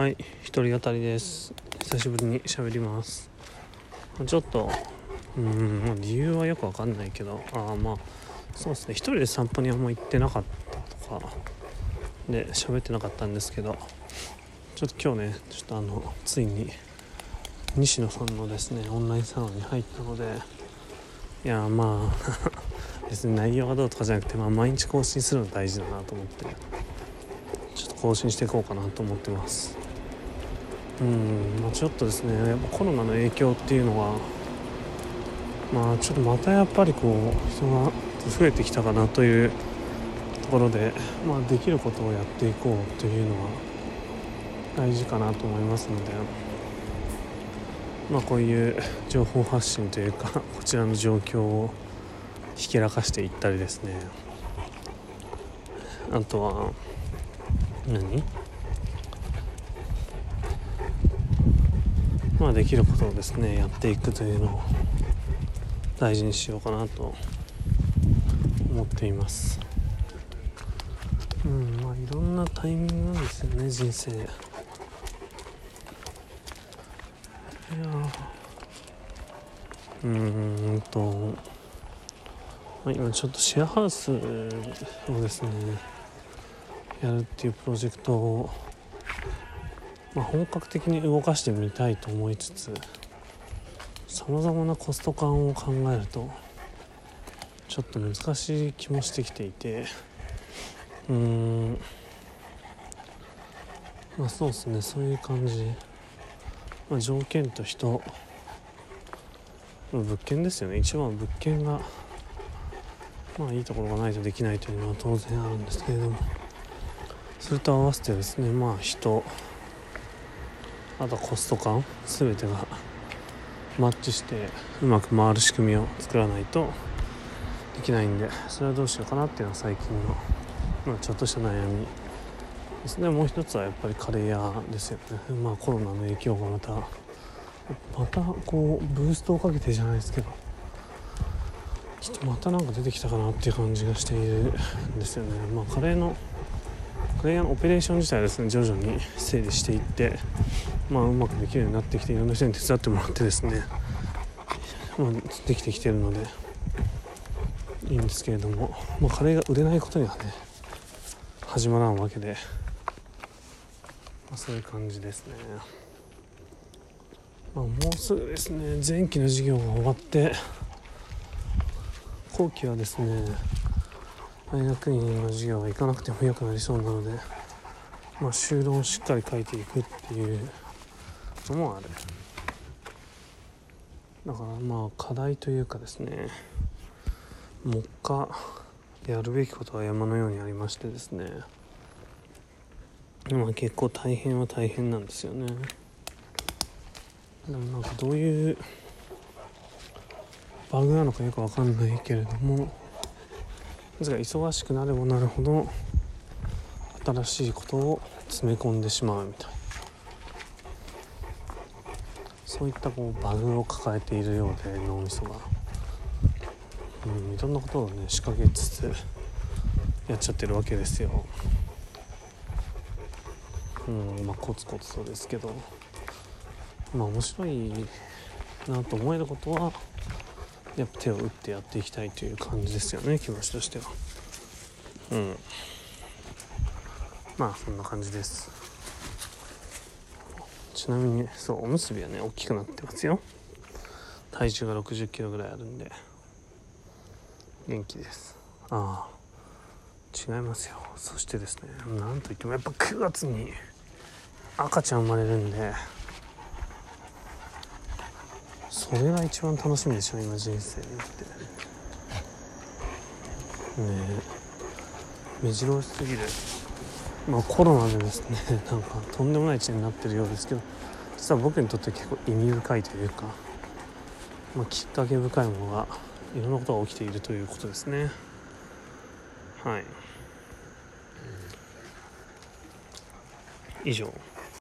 はい一人語りです。久しぶりに喋ります。ちょっとうん理由はよくわかんないけどああまあそうですね。一人で散歩にあんま行ってなかったとかで喋ってなかったんですけどちょっと今日ねちょっとあのついに西野さんのですねオンラインサロンに入ったのでいやまあ 別に内容がどうとかじゃなくて、まあ、毎日更新するの大事だなと思ってちょっと更新していこうかなと思ってます。うんまあちょっとですねやっぱコロナの影響っていうのはまあちょっとまたやっぱりこう人が増えてきたかなというところで、まあ、できることをやっていこうというのは大事かなと思いますので、まあ、こういう情報発信というか こちらの状況をひけらかしていったりですね。あとは何？まあできることをですねやっていくというのを大事にしようかなと思っています。うんまあいろんなタイミングなんですよね人生。いやうーんと、まあ、今ちょっとシェアハウスをですねやるっていうプロジェクトを、まあ、本格的に動かしてみたいと思いつつさまざまなコスト感を考えるとちょっと難しい気もしてきていてうーん。まあそうですね。そういう感じ、まあ、条件と人物件ですよね。一番物件がまあいいところがないとできないというのは当然あるんですけれども。それと合わせてですねまあ人。あとコスト感全てがマッチしてうまく回る仕組みを作らないとできないんでそれはどうしようかなっていうのは最近の、まあ、ちょっとした悩みですね。もう一つはやっぱりカレー屋ですよね。まあコロナの影響がまたまたこうブーストをかけてじゃないですけどちょっとまたなんか出てきたかなっていう感じがしているんですよね。まあカレーのカレー屋のオペレーション自体はですね徐々に整理していってまあうまくできるようになってきていろんな人に手伝ってもらってですねまあ、できてきてるのでいいんですけれども、まあ、カレーが売れないことにはね始まらんわけで、まあ、そういう感じですね、まあ、もうすぐですね前期の授業が終わって後期はですね大学院の授業は行かなくてもよくなりそうなので、まあ、修論をしっかり書いていくっていうのもある。だからまあ課題というかですね目下やるべきことは山のようにありましてですねまあ結構大変は大変なんですよね。でもなんかどういうバグなのかよくわかんないけれどもですが忙しくなればなるほど新しいことを詰め込んでしまうみたいな。そういったこうバグを抱えているようで脳みそが、うん、いろんなことをね仕掛けつつやっちゃってるわけですよ。うんまあコツコツとですけど。まあ面白いなと思えることはやっぱ手を打ってやっていきたいという感じですよね気持ちとしては。うん。まあそんな感じです。ちなみにそうおむすびはね大きくなってますよ。体重が6 0キロぐらいあるんで。元気です。ああ。違いますよ。そしてですねなんといってもやっぱ9月に赤ちゃん生まれるんで。それが一番楽しみでしょ今人生って。ねえ。目白押しすぎる。まあ、コロナでですね なんかとんでもない地になってるようですけど実は僕にとって結構意味深いというか、まあ、きっかけ深いものがいろんなことが起きているということですね。はい。以上。